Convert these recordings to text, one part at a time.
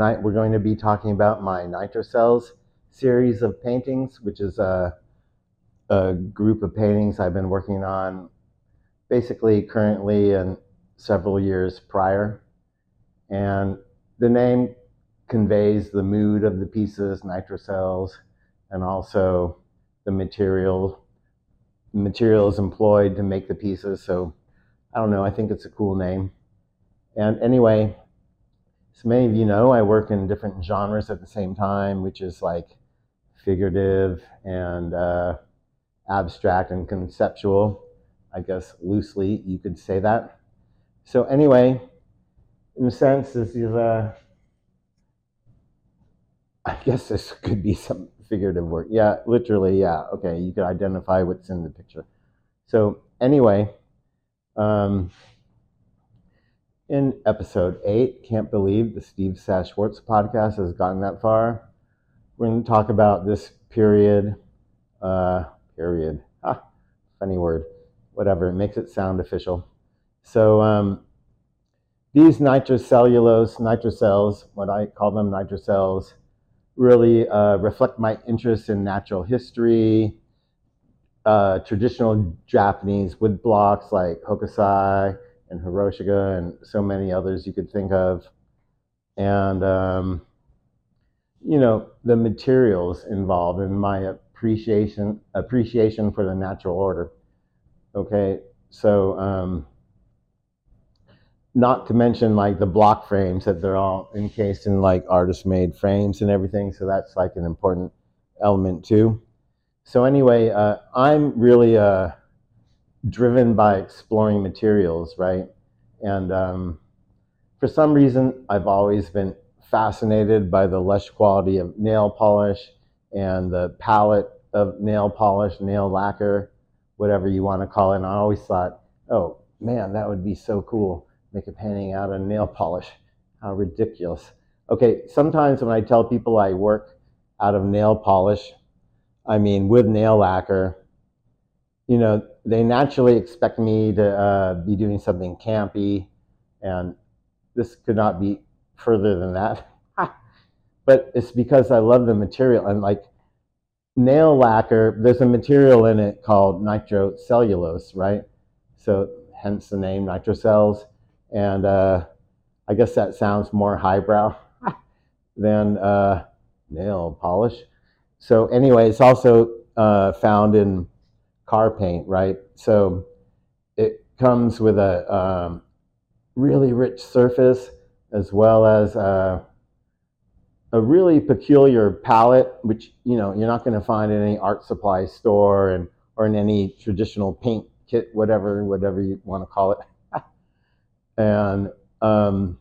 Tonight we're going to be talking about my Nitrocels series of paintings, which is a, a group of paintings I've been working on basically currently and several years prior. And the name conveys the mood of the pieces, Nitrocels, and also the material materials employed to make the pieces. So I don't know, I think it's a cool name. And anyway, many of you know, I work in different genres at the same time, which is like figurative and uh, abstract and conceptual. I guess loosely you could say that. So anyway, in a sense, this is a. I guess this could be some figurative work. Yeah, literally, yeah. Okay, you could identify what's in the picture. So anyway, um, in episode eight, can't believe the Steve Sas Schwartz podcast has gotten that far. We're going to talk about this period, uh, period. Ah, funny word. Whatever. It makes it sound official. So um, these nitrocellulose nitrocels, what I call them nitrocels, really uh, reflect my interest in natural history, uh, traditional Japanese wood blocks like Hokusai and Hiroshige and so many others you could think of. And, um, you know, the materials involved in my appreciation, appreciation for the natural order. Okay, so um, not to mention like the block frames that they're all encased in like artist made frames and everything. So that's like an important element too. So anyway, uh, I'm really uh, driven by exploring materials, right? And um, for some reason, I've always been fascinated by the lush quality of nail polish and the palette of nail polish, nail lacquer, whatever you want to call it. And I always thought, oh man, that would be so cool make a painting out of nail polish. How ridiculous. Okay, sometimes when I tell people I work out of nail polish, I mean with nail lacquer, you know, they naturally expect me to uh, be doing something campy, and this could not be further than that. but it's because I love the material and like nail lacquer, there's a material in it called nitrocellulose, right? So hence the name nitrocels and uh, I guess that sounds more highbrow than uh, nail polish. So anyway, it's also uh, found in car paint, right? So it comes with a um, really rich surface as well as uh, a really peculiar palette, which you know you're not going to find in any art supply store and or in any traditional paint kit, whatever whatever you want to call it and um,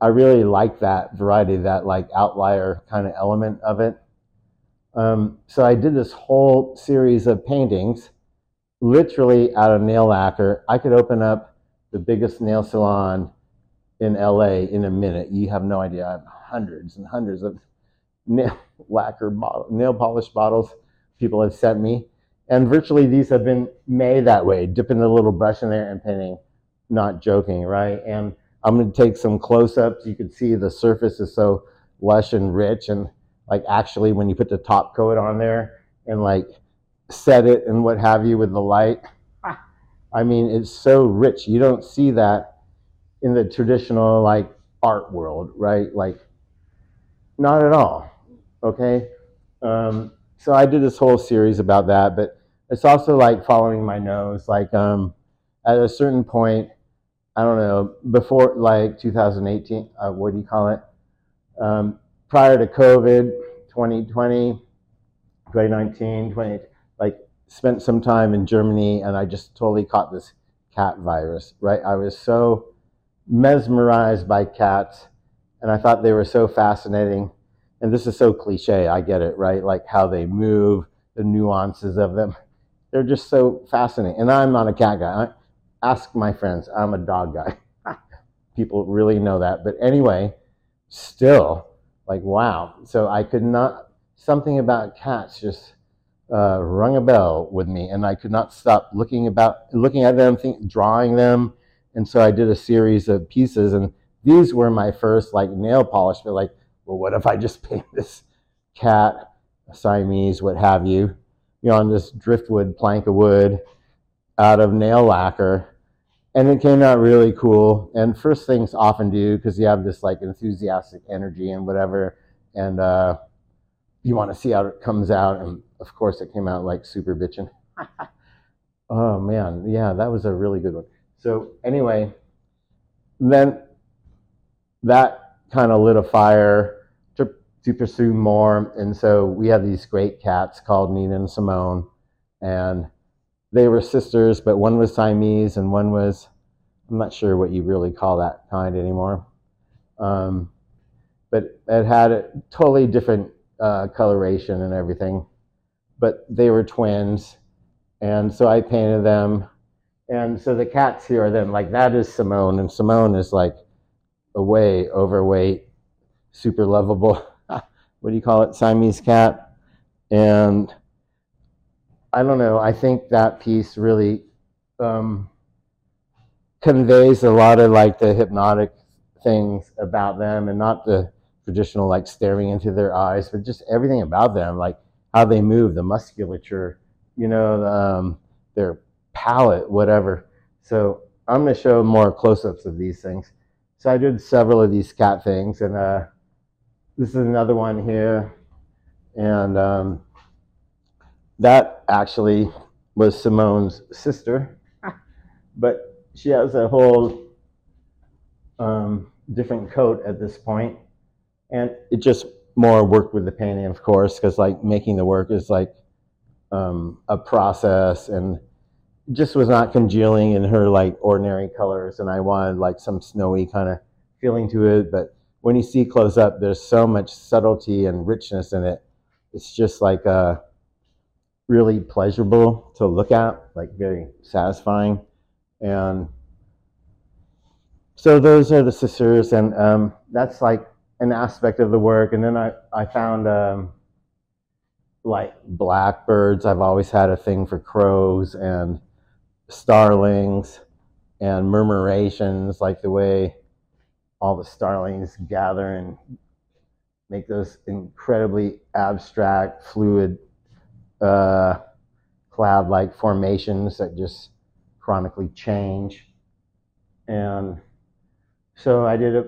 I really like that variety, that like outlier kind of element of it. Um, so I did this whole series of paintings, literally out of nail lacquer. I could open up the biggest nail salon in LA in a minute. You have no idea. I have hundreds and hundreds of nail lacquer bottle, nail polish bottles people have sent me. And virtually these have been made that way, dipping a little brush in there and painting not joking, right? And I'm going to take some close-ups. You can see the surface is so lush and rich, and like actually when you put the top coat on there and like set it and what have you with the light, I mean it's so rich. You don't see that in the traditional like art world, right? Like not at all. Okay. Um, so I did this whole series about that, but it's also like following my nose. Like um, at a certain point, I don't know, before like 2018, uh, what do you call it? Um, prior to COVID, 2020, 2019, 20, like spent some time in Germany and I just totally caught this cat virus, right? I was so mesmerized by cats and I thought they were so fascinating. And this is so cliche, I get it, right? Like how they move, the nuances of them. They're just so fascinating. And I'm not a cat guy I, ask my friends. I'm a dog guy. People really know that. But anyway, still, like, wow. So I could not, something about cats just uh, rung a bell with me, and I could not stop looking about, looking at them, think, drawing them. And so I did a series of pieces, and these were my first like nail polish, but like, well, what if I just paint this cat, Siamese, what have you, you know, on this driftwood plank of wood out of nail lacquer. And it came out really cool. And first things often do because you have this like enthusiastic energy and whatever. And uh, you want to see how it comes out. And of course, it came out like super bitchin'. oh man, yeah, that was a really good one. So, anyway, then that kind of lit a fire to, to pursue more. And so we have these great cats called Nina and Simone. And they were sisters, but one was Siamese and one was, I'm not sure what you really call that kind anymore. Um, but it had a totally different uh, coloration and everything. But they were twins. And so I painted them. And so the cats here are then like, that is Simone. And Simone is like a way overweight, super lovable, what do you call it, Siamese cat. And I don't know, I think that piece really um, conveys a lot of like the hypnotic things about them and not the traditional like staring into their eyes, but just everything about them, like how they move, the musculature, you know, um, their palate, whatever. So I'm going to show more close-ups of these things. So I did several of these cat things, and uh, this is another one here, and um, that actually was Simone's sister, but she has a whole um, different coat at this point, and it just more worked with the painting, of course, because like making the work is like um, a process, and just was not congealing in her like ordinary colors, and I wanted like some snowy kind of feeling to it, but when you see close up, there's so much subtlety and richness in it. It's just like uh, really pleasurable to look at, like very satisfying. And so those are the sisters, and um, that's like an aspect of the work. And then I, I found um, like blackbirds. I've always had a thing for crows and starlings and murmurations, like the way all the starlings gather and make those incredibly abstract, fluid, uh, cloud-like formations that just chronically change. And so I did a,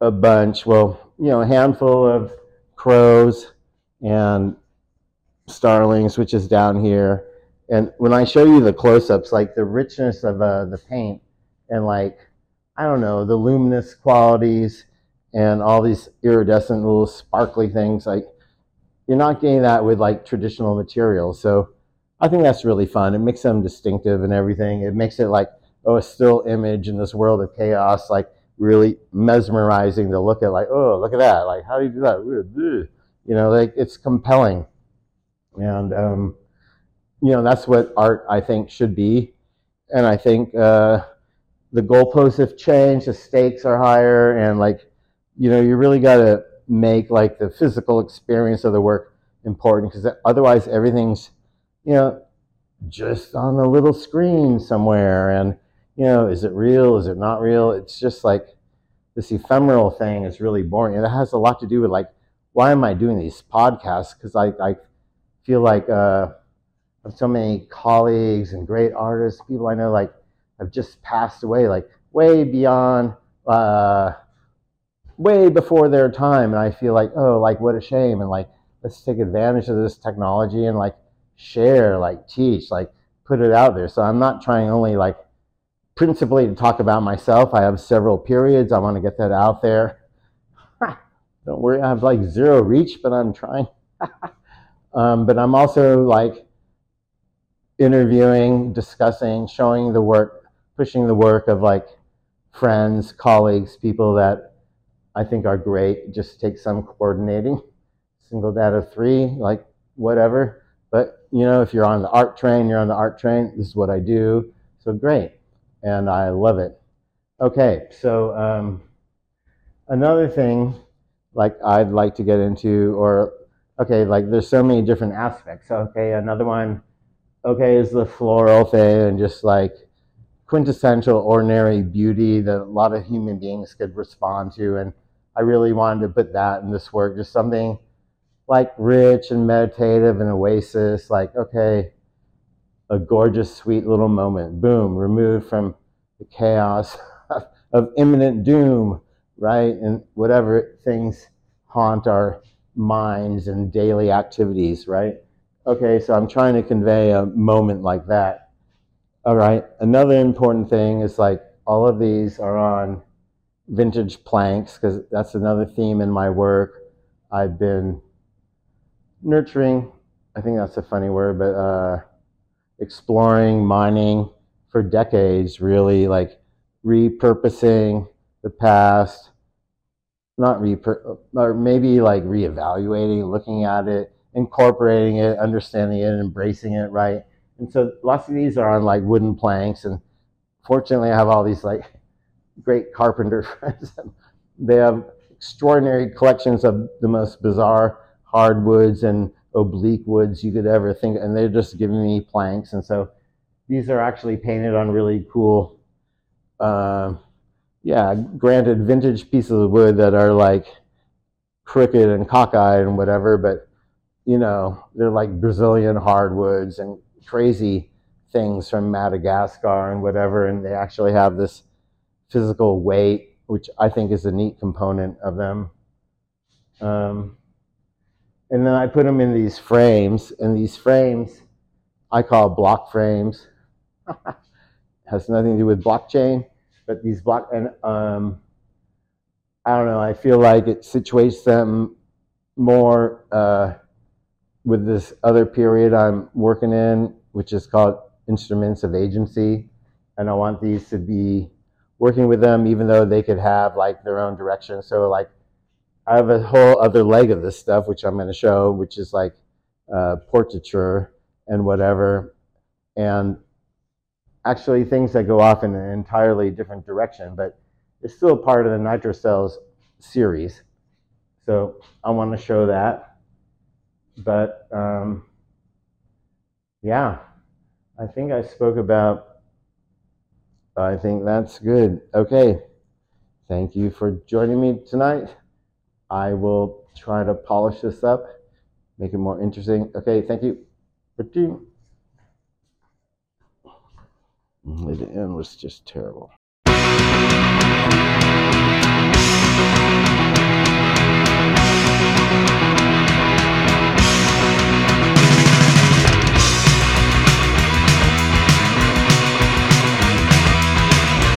a bunch, well, you know, a handful of crows and starlings, which is down here. And when I show you the close-ups, like the richness of uh, the paint and like I don't know, the luminous qualities and all these iridescent little sparkly things. Like you're not getting that with like traditional materials. So I think that's really fun. It makes them distinctive and everything. It makes it like, oh, a still image in this world of chaos, like really mesmerizing to look at like, oh, look at that. Like, how do you do that? You know, like it's compelling. And, um, you know, that's what art, I think, should be. And I think, uh, the goalposts have changed, the stakes are higher, and like, you know, you really got to make like the physical experience of the work important because otherwise everything's, you know, just on a little screen somewhere. And, you know, is it real? Is it not real? It's just like this ephemeral thing is really boring. And it has a lot to do with like, why am I doing these podcasts? Because I, I feel like uh, I have so many colleagues and great artists, people I know, like, have just passed away, like way beyond, uh, way before their time. And I feel like, oh, like what a shame. And like, let's take advantage of this technology and like share, like teach, like put it out there. So I'm not trying only like principally to talk about myself. I have several periods. I want to get that out there. Don't worry, I have like zero reach, but I'm trying. um, but I'm also like interviewing, discussing, showing the work pushing the work of like friends, colleagues, people that I think are great. Just take some coordinating. Single of three, like whatever. But you know, if you're on the art train, you're on the art train. This is what I do. So great, and I love it. Okay, so um, another thing, like I'd like to get into, or okay, like there's so many different aspects. Okay, another one, okay, is the floral thing, and just like quintessential ordinary beauty that a lot of human beings could respond to. And I really wanted to put that in this work, just something like rich and meditative and oasis, like, okay, a gorgeous, sweet little moment, boom, removed from the chaos of, of imminent doom, right? And whatever things haunt our minds and daily activities, right? Okay, so I'm trying to convey a moment like that. All right, another important thing is like all of these are on vintage planks because that's another theme in my work. I've been nurturing, I think that's a funny word, but uh, exploring mining for decades, really like repurposing the past, not repur, or maybe like reevaluating, looking at it, incorporating it, understanding it, embracing it, right? And so lots of these are on like wooden planks, and fortunately, I have all these like great carpenter friends. they have extraordinary collections of the most bizarre hardwoods and oblique woods you could ever think, and they're just giving me planks. And so these are actually painted on really cool, uh, yeah, granted vintage pieces of wood that are like crooked and cockeyed and whatever, but you know, they're like Brazilian hardwoods and crazy things from Madagascar and whatever, and they actually have this physical weight, which I think is a neat component of them. Um, and then I put them in these frames, and these frames I call block frames. Has nothing to do with blockchain, but these block and um, I don't know. I feel like it situates them more uh, with this other period I'm working in, which is called instruments of agency, and I want these to be working with them, even though they could have like their own direction. So like I have a whole other leg of this stuff, which I'm going to show, which is like uh, portraiture and whatever, and actually things that go off in an entirely different direction, but it's still part of the NitroCels series. So I want to show that. But um, yeah, I think I spoke about, I think that's good. Okay. Thank you for joining me tonight. I will try to polish this up, make it more interesting. Okay, thank you. The end was just terrible.